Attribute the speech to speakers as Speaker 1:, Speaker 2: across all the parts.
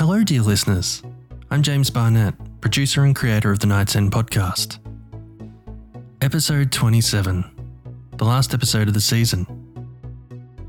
Speaker 1: Hello, dear listeners. I'm James Barnett, producer and creator of the Night's End podcast. Episode 27, the last episode of the season.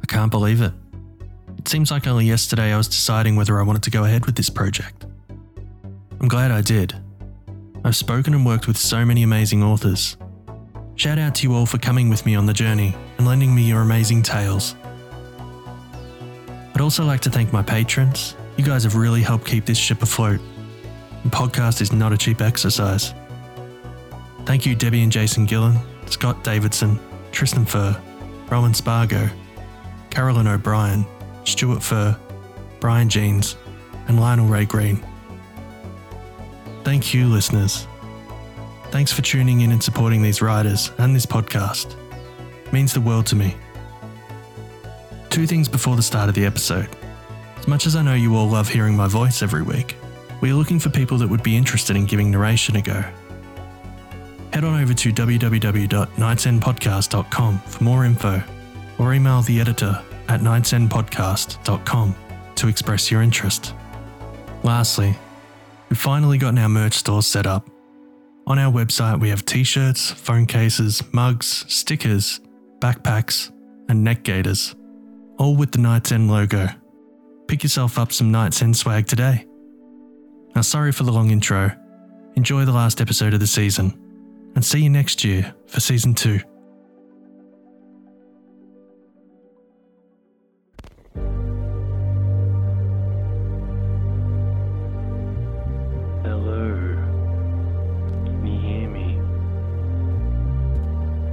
Speaker 1: I can't believe it. It seems like only yesterday I was deciding whether I wanted to go ahead with this project. I'm glad I did. I've spoken and worked with so many amazing authors. Shout out to you all for coming with me on the journey and lending me your amazing tales. I'd also like to thank my patrons. You guys have really helped keep this ship afloat. The podcast is not a cheap exercise. Thank you, Debbie and Jason Gillen, Scott Davidson, Tristan Furr, Rowan Spargo, Carolyn O'Brien, Stuart Furr, Brian Jeans, and Lionel Ray Green. Thank you, listeners. Thanks for tuning in and supporting these writers and this podcast. It means the world to me. Two things before the start of the episode. Much as I know you all love hearing my voice every week, we are looking for people that would be interested in giving narration a go. Head on over to www.nightsendpodcast.com for more info or email the editor at nightsendpodcast.com to express your interest. Lastly, we've finally gotten our merch store set up. On our website, we have t shirts, phone cases, mugs, stickers, backpacks, and neck gaiters, all with the Night's End logo. Pick yourself up some Night's End swag today. Now, sorry for the long intro. Enjoy the last episode of the season, and see you next year for season two.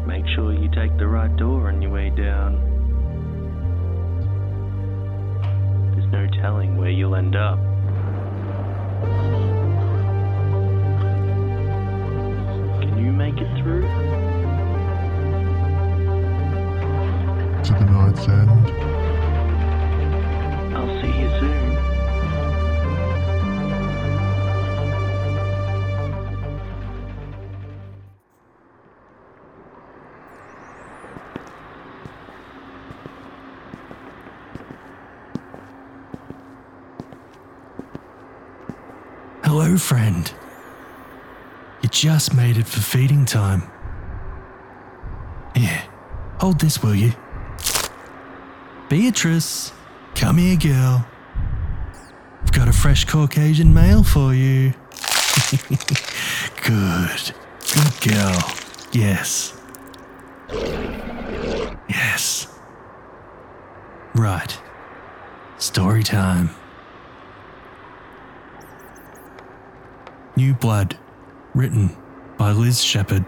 Speaker 2: Make sure you take the right door on your way down. No telling where you'll end up. Can you make it through?
Speaker 3: to the night's end.
Speaker 2: I'll see you soon.
Speaker 1: Hello, friend. You just made it for feeding time. Here, hold this, will you? Beatrice, come here, girl. I've got a fresh Caucasian male for you. Good. Good girl. Yes. Yes. Right. Story time. New Blood, written by Lizz Shepherd.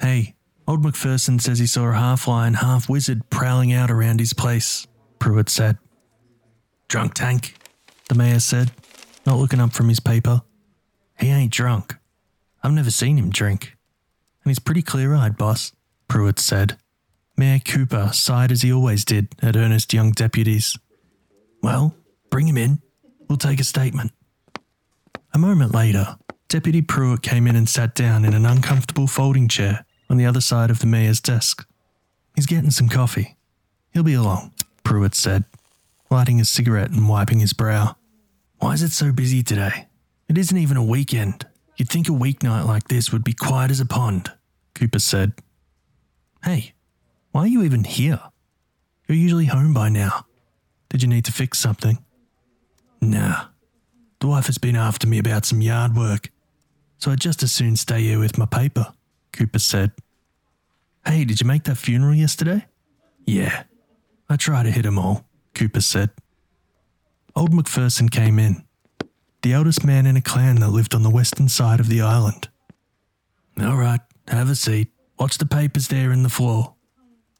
Speaker 1: Hey, old McPherson says he saw a half lion, half wizard prowling out around his place, Pruitt said. Drunk tank, the mayor said, not looking up from his paper. He ain't drunk. I've never seen him drink. And he's pretty clear eyed, boss, Pruitt said. Mayor Cooper sighed as he always did at earnest young deputies. Well, bring him in. We'll take a statement. A moment later, Deputy Pruitt came in and sat down in an uncomfortable folding chair on the other side of the mayor's desk. He's getting some coffee. He'll be along, Pruitt said, lighting a cigarette and wiping his brow. Why is it so busy today? It isn't even a weekend. You'd think a weeknight like this would be quiet as a pond, Cooper said. Hey, why are you even here? You're usually home by now. Did you need to fix something? Nah. The wife has been after me about some yard work, so I'd just as soon stay here with my paper, Cooper said. Hey, did you make that funeral yesterday? Yeah. I try to hit 'em all, Cooper said. Old McPherson came in, the eldest man in a clan that lived on the western side of the island. All right, have a seat. Watch the papers there in the floor.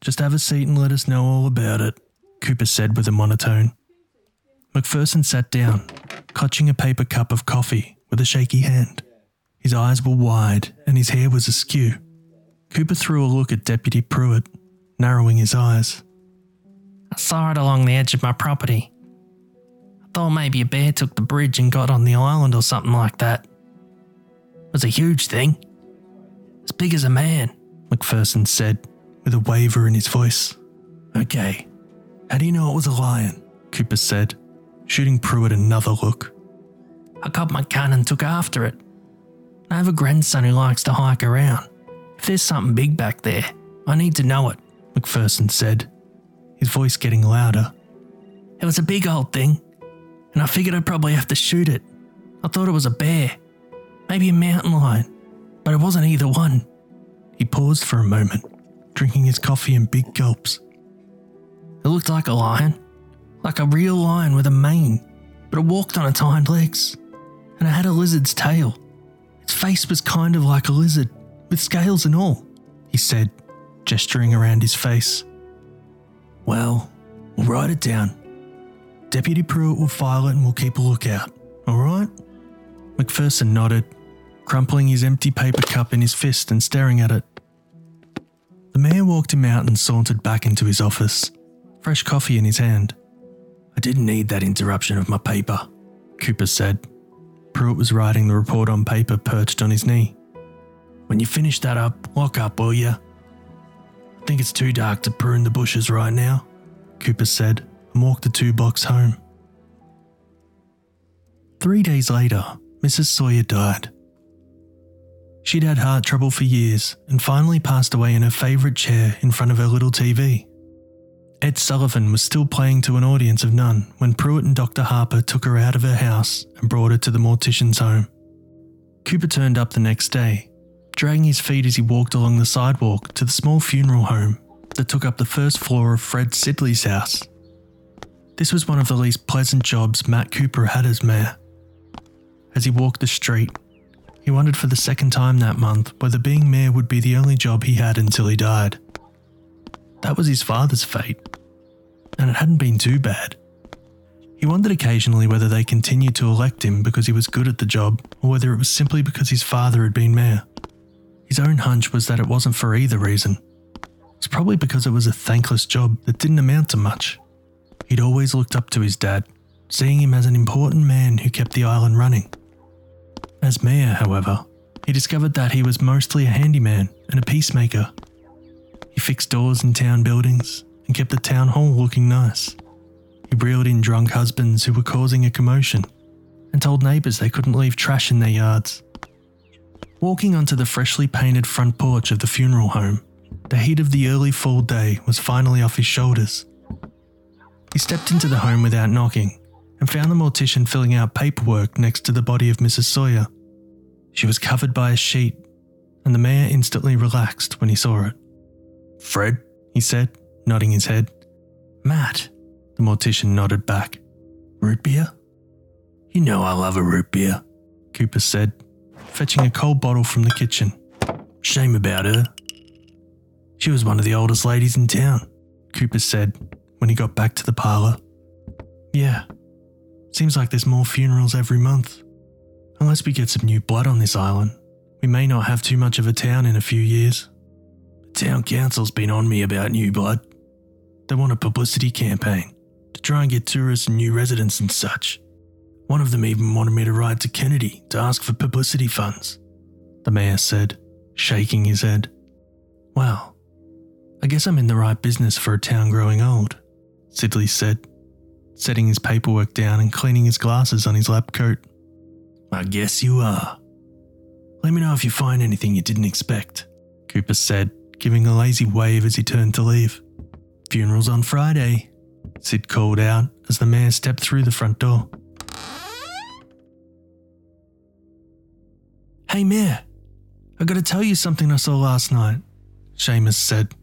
Speaker 1: Just have a seat and let us know all about it, Cooper said with a monotone. McPherson sat down, clutching a paper cup of coffee with a shaky hand. His eyes were wide and his hair was askew. Cooper threw a look at Deputy Pruitt, narrowing his eyes. I saw it along the edge of my property. I thought maybe a bear took the bridge and got on the island or something like that. It was a huge thing. As big as a man, McPherson said, with a waver in his voice. Okay, how do you know it was a lion? Cooper said, shooting Pruitt another look. I got my gun and took after it. I have a grandson who likes to hike around. If there's something big back there, I need to know it, McPherson said, his voice getting louder. It was a big old thing, and I figured I'd probably have to shoot it. I thought it was a bear, maybe a mountain lion, but it wasn't either one. He paused for a moment, drinking his coffee in big gulps. It looked like a lion, like a real lion with a mane, but it walked on its hind legs, and it had a lizard's tail. Its face was kind of like a lizard, with scales and all, he said, gesturing around his face. Well, we'll write it down. Deputy Pruitt will file it and we'll keep a lookout, all right? McPherson nodded, crumpling his empty paper cup in his fist and staring at it. The mayor walked him out and sauntered back into his office, fresh coffee in his hand. I didn't need that interruption of my paper, Cooper said. Pruitt was writing the report on paper perched on his knee. When you finish that up, lock up, will you? I think it's too dark to prune the bushes right now, Cooper said and walked the two blocks home. Three days later, Mrs. Sawyer died. She'd had heart trouble for years and finally passed away in her favourite chair in front of her little TV. Ed Sullivan was still playing to an audience of none when Pruitt and Dr. Harper took her out of her house and brought her to the mortician's home. Cooper turned up the next day, dragging his feet as he walked along the sidewalk to the small funeral home that took up the first floor of Fred Sidley's house. This was one of the least pleasant jobs Matt Cooper had as mayor. As he walked the street, he wondered for the second time that month whether being mayor would be the only job he had until he died. That was his father's fate, and it hadn't been too bad. He wondered occasionally whether they continued to elect him because he was good at the job or whether it was simply because his father had been mayor. His own hunch was that it wasn't for either reason. It's probably because it was a thankless job that didn't amount to much. He'd always looked up to his dad, seeing him as an important man who kept the island running. As mayor, however, he discovered that he was mostly a handyman and a peacemaker. He fixed doors in town buildings and kept the town hall looking nice. He reeled in drunk husbands who were causing a commotion and told neighbours they couldn't leave trash in their yards. Walking onto the freshly painted front porch of the funeral home, the heat of the early fall day was finally off his shoulders. He stepped into the home without knocking and found the mortician filling out paperwork next to the body of Mrs. Sawyer. She was covered by a sheet, and the mayor instantly relaxed when he saw it. Fred, he said, nodding his head. Matt, the mortician nodded back. Root beer? You know I love a root beer, Cooper said, fetching a cold bottle from the kitchen. Shame about her. She was one of the oldest ladies in town, Cooper said when he got back to the parlour. Yeah, seems like there's more funerals every month. Unless we get some new blood on this island, we may not have too much of a town in a few years. The town council's been on me about new blood. They want a publicity campaign to try and get tourists and new residents and such. One of them even wanted me to ride to Kennedy to ask for publicity funds, the mayor said, shaking his head. Well, I guess I'm in the right business for a town growing old, Sidley said, setting his paperwork down and cleaning his glasses on his lab coat. I guess you are. Let me know if you find anything you didn't expect, Cooper said, giving a lazy wave as he turned to leave. Funeral's on Friday, Sid called out as the mayor stepped through the front door. Hey, Mayor, I gotta tell you something I saw last night, Seamus said.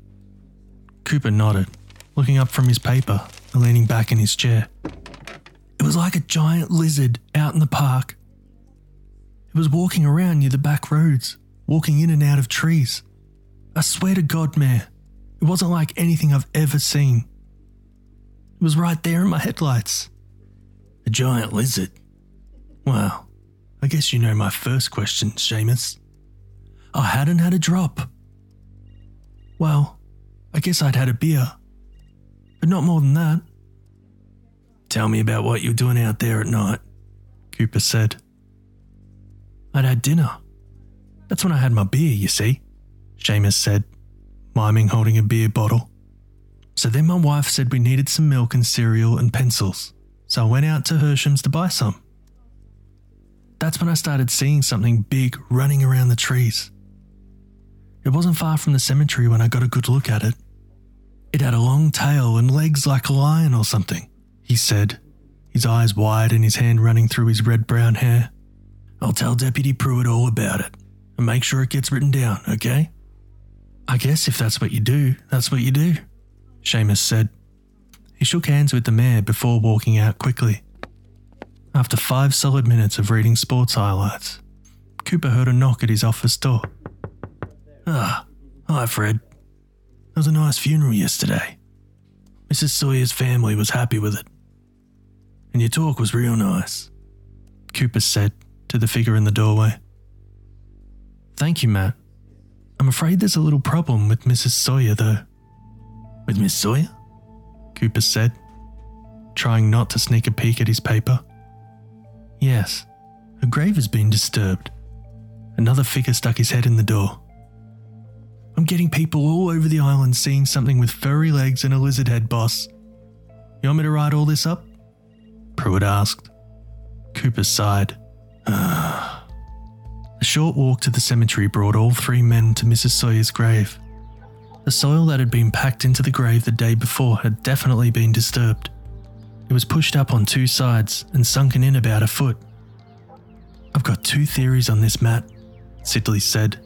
Speaker 1: Cooper nodded, looking up from his paper and leaning back in his chair. It was like a giant lizard out in the park. It was walking around near the back roads, walking in and out of trees. I swear to God, Mayor, it wasn't like anything I've ever seen. It was right there in my headlights. A giant lizard. Well, I guess you know my first question, Seamus. I hadn't had a drop. Well, I guess I'd had a beer. But not more than that. Tell me about what you're doing out there at night, Cooper said. I'd had dinner. That's when I had my beer, you see, Seamus said, miming holding a beer bottle. So then my wife said we needed some milk and cereal and pencils. So I went out to Hersham's to buy some. That's when I started seeing something big running around the trees. It wasn't far from the cemetery when I got a good look at it. It had a long tail and legs like a lion or something, he said, his eyes wide and his hand running through his red brown hair. I'll tell Deputy Pruitt all about it and make sure it gets written down, okay? I guess if that's what you do, that's what you do, Seamus said. He shook hands with the mayor before walking out quickly. After five solid minutes of reading sports highlights, Cooper heard a knock at his office door. Ah, hi, Fred. There was a nice funeral yesterday. Mrs. Sawyer's family was happy with it. And your talk was real nice, Cooper said to the figure in the doorway. Thank you, Matt. I'm afraid there's a little problem with Mrs. Sawyer, though. With Miss Sawyer? Cooper said, trying not to sneak a peek at his paper. Yes, her grave has been disturbed. Another figure stuck his head in the door. I'm getting people all over the island seeing something with furry legs and a lizard head, boss. You want me to write all this up? Pruitt asked. Cooper sighed. a short walk to the cemetery brought all three men to Mrs. Sawyer's grave. The soil that had been packed into the grave the day before had definitely been disturbed. It was pushed up on two sides and sunken in about a foot. I've got two theories on this, Matt, Sidley said.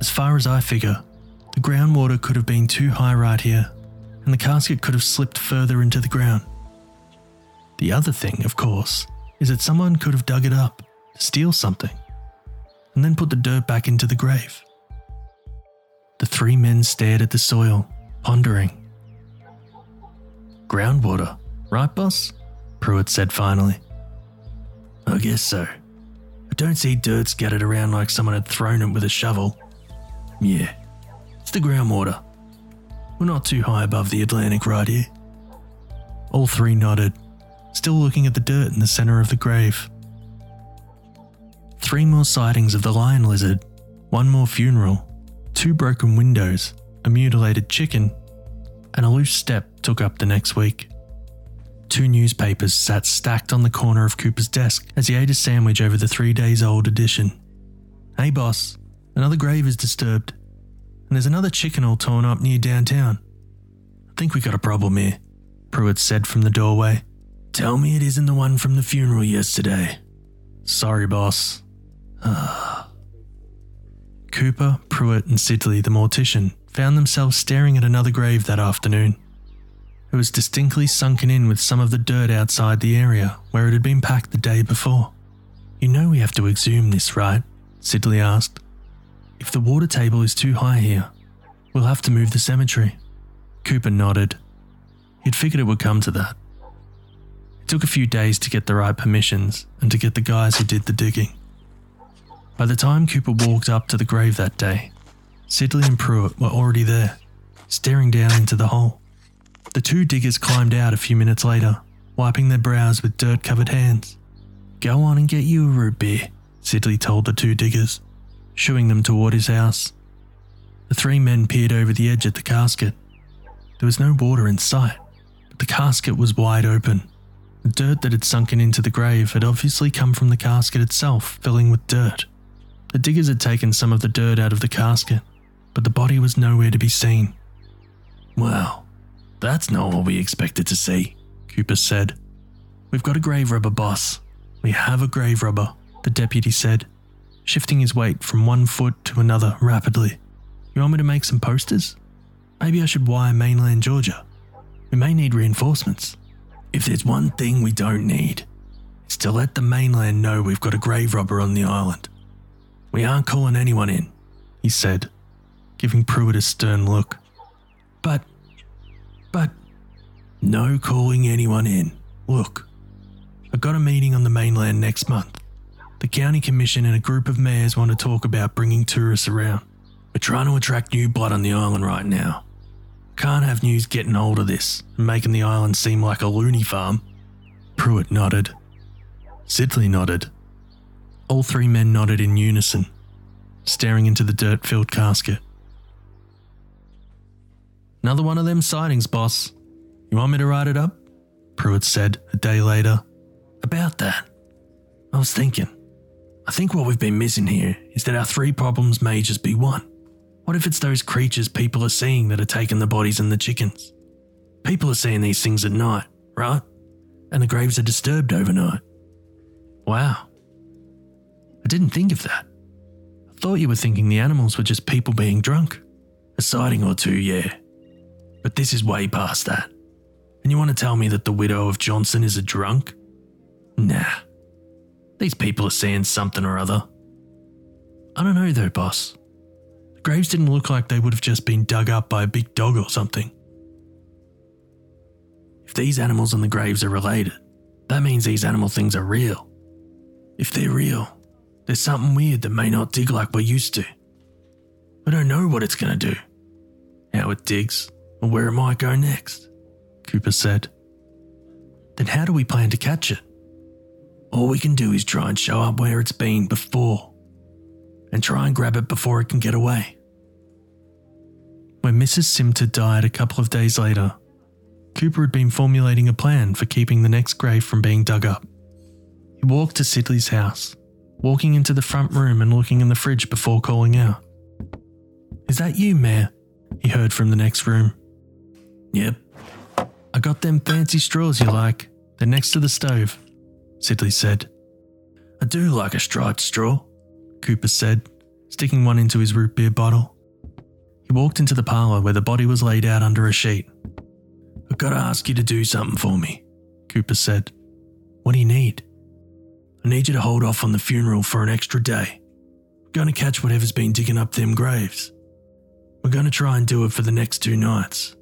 Speaker 1: As far as I figure, the groundwater could have been too high right here, and the casket could have slipped further into the ground. The other thing, of course, is that someone could have dug it up to steal something, and then put the dirt back into the grave. The three men stared at the soil, pondering. Groundwater, right, boss? Pruitt said finally. I guess so. I don't see dirt scattered around like someone had thrown it with a shovel. Yeah, it's the groundwater. We're not too high above the Atlantic right here. All three nodded, still looking at the dirt in the center of the grave. Three more sightings of the lion lizard, one more funeral, two broken windows, a mutilated chicken, and a loose step took up the next week. Two newspapers sat stacked on the corner of Cooper's desk as he ate a sandwich over the three days old edition. Hey, boss, another grave is disturbed, and there's another chicken all torn up near downtown. I think we got a problem here, Pruitt said from the doorway. Tell me it isn't the one from the funeral yesterday. Sorry, boss. Cooper, Pruitt, and Sidley, the mortician, found themselves staring at another grave that afternoon. It was distinctly sunken in with some of the dirt outside the area where it had been packed the day before. You know we have to exhume this, right? Sidley asked. If the water table is too high here, we'll have to move the cemetery. Cooper nodded. He'd figured it would come to that. It took a few days to get the right permissions and to get the guys who did the digging. By the time Cooper walked up to the grave that day, Sidley and Pruitt were already there, staring down into the hole. The two diggers climbed out a few minutes later, wiping their brows with dirt covered hands. Go on and get you a root beer, Sidley told the two diggers, shooing them toward his house. The three men peered over the edge at the casket. There was no water in sight, but the casket was wide open. The dirt that had sunken into the grave had obviously come from the casket itself, filling with dirt. The diggers had taken some of the dirt out of the casket, but the body was nowhere to be seen. Well, that's not what we expected to see, Cooper said. We've got a grave robber, boss. We have a grave robber, the deputy said, shifting his weight from one foot to another rapidly. You want me to make some posters? Maybe I should wire mainland Georgia. We may need reinforcements. If there's one thing we don't need, it's to let the mainland know we've got a grave robber on the island. We aren't calling anyone in, he said, giving Pruitt a stern look. But, but, no calling anyone in. Look, I've got a meeting on the mainland next month. The county commission and a group of mayors want to talk about bringing tourists around. We're trying to attract new blood on the island right now. Can't have news getting hold of this and making the island seem like a loony farm. Pruitt nodded. Sidley nodded. All three men nodded in unison, staring into the dirt filled casket. Another one of them sightings, boss. You want me to write it up? Pruitt said a day later. About that, I was thinking. I think what we've been missing here is that our three problems may just be one. What if it's those creatures people are seeing that are taking the bodies and the chickens? People are seeing these things at night, right? And the graves are disturbed overnight. Wow. I didn't think of that. I thought you were thinking the animals were just people being drunk. A sighting or two, yeah. But this is way past that. And you want to tell me that the widow of Johnson is a drunk? Nah. These people are seeing something or other. I don't know though, boss. The graves didn't look like they would have just been dug up by a big dog or something. If these animals and the graves are related, that means these animal things are real. If they're real, there's something weird that may not dig like we're used to. We don't know what it's going to do, how it digs, or where it might go next, Cooper said. Then how do we plan to catch it? All we can do is try and show up where it's been before and try and grab it before it can get away. When Mrs. Simter died a couple of days later, Cooper had been formulating a plan for keeping the next grave from being dug up. He walked to Sidley's house, walking into the front room and looking in the fridge before calling out. Is that you, Mayor? He heard from the next room. Yep. I got them fancy straws you like. They're next to the stove, Sidley said. I do like a striped straw, Cooper said, sticking one into his root beer bottle. He walked into the parlour where the body was laid out under a sheet. I've got to ask you to do something for me, Cooper said. What do you need? I need you to hold off on the funeral for an extra day. We're going to catch whatever's been digging up them graves. We're going to try and do it for the next two nights.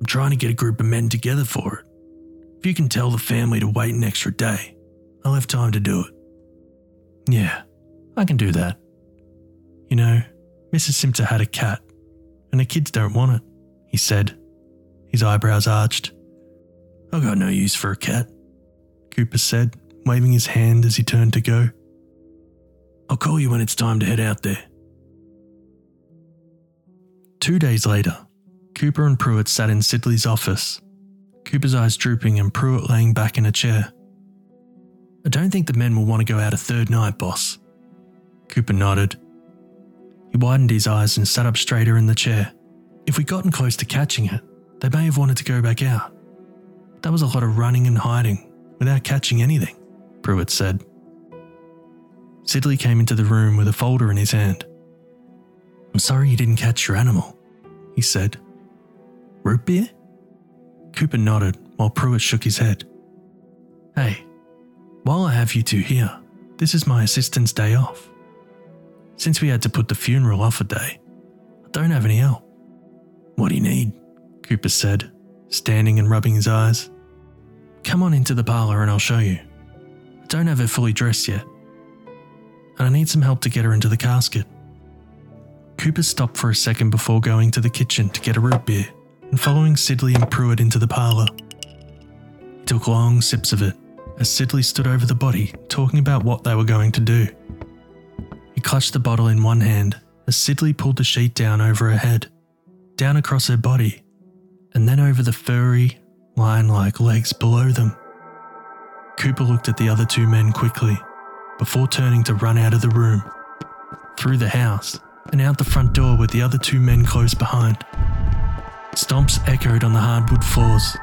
Speaker 1: I'm trying to get a group of men together for it. If you can tell the family to wait an extra day, I'll have time to do it. Yeah, I can do that. You know, Mrs. Simter had a cat, and the kids don't want it, he said, his eyebrows arched. I've got no use for a cat, Cooper said, waving his hand as he turned to go. I'll call you when it's time to head out there. Two days later, Cooper and Pruitt sat in Sidley's office, Cooper's eyes drooping and Pruitt laying back in a chair. I don't think the men will want to go out a third night, boss. Cooper nodded. He widened his eyes and sat up straighter in the chair. If we'd gotten close to catching it, they may have wanted to go back out. That was a lot of running and hiding without catching anything, Pruitt said. Sidley came into the room with a folder in his hand. I'm sorry you didn't catch your animal, he said. Root beer? Cooper nodded while Pruitt shook his head. Hey, while I have you two here, this is my assistant's day off. Since we had to put the funeral off a day, I don't have any help. What do you need? Cooper said, standing and rubbing his eyes. Come on into the parlour and I'll show you. I don't have her fully dressed yet. And I need some help to get her into the casket. Cooper stopped for a second before going to the kitchen to get a root beer and following Sidley and Pruitt into the parlour. He took long sips of it as Sidley stood over the body talking about what they were going to do. He clutched the bottle in one hand as Sidley pulled the sheet down over her head, down across her body, and then over the furry, lion like legs below them. Cooper looked at the other two men quickly before turning to run out of the room, through the house, and out the front door with the other two men close behind. Stomps echoed on the hardwood floors,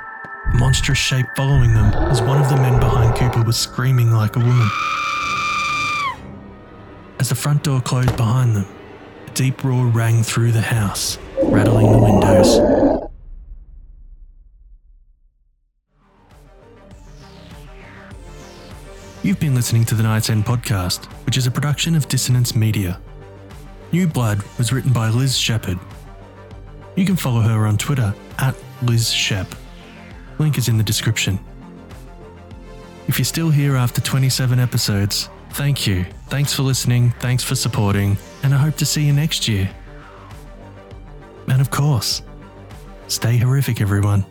Speaker 1: monstrous shape following them as one of the men behind Cooper was screaming like a woman. As the front door closed behind them, a deep roar rang through the house, rattling the windows. You've been listening to the Night's End podcast, which is a production of Dissonance Media. New Blood was written by Lizz Shepherd. You can follow her on Twitter at lizzshep. Link is in the description. If you're still here after 27 episodes, thank you. Thanks for listening, thanks for supporting, and I hope to see you next year. And of course, stay horrific, everyone.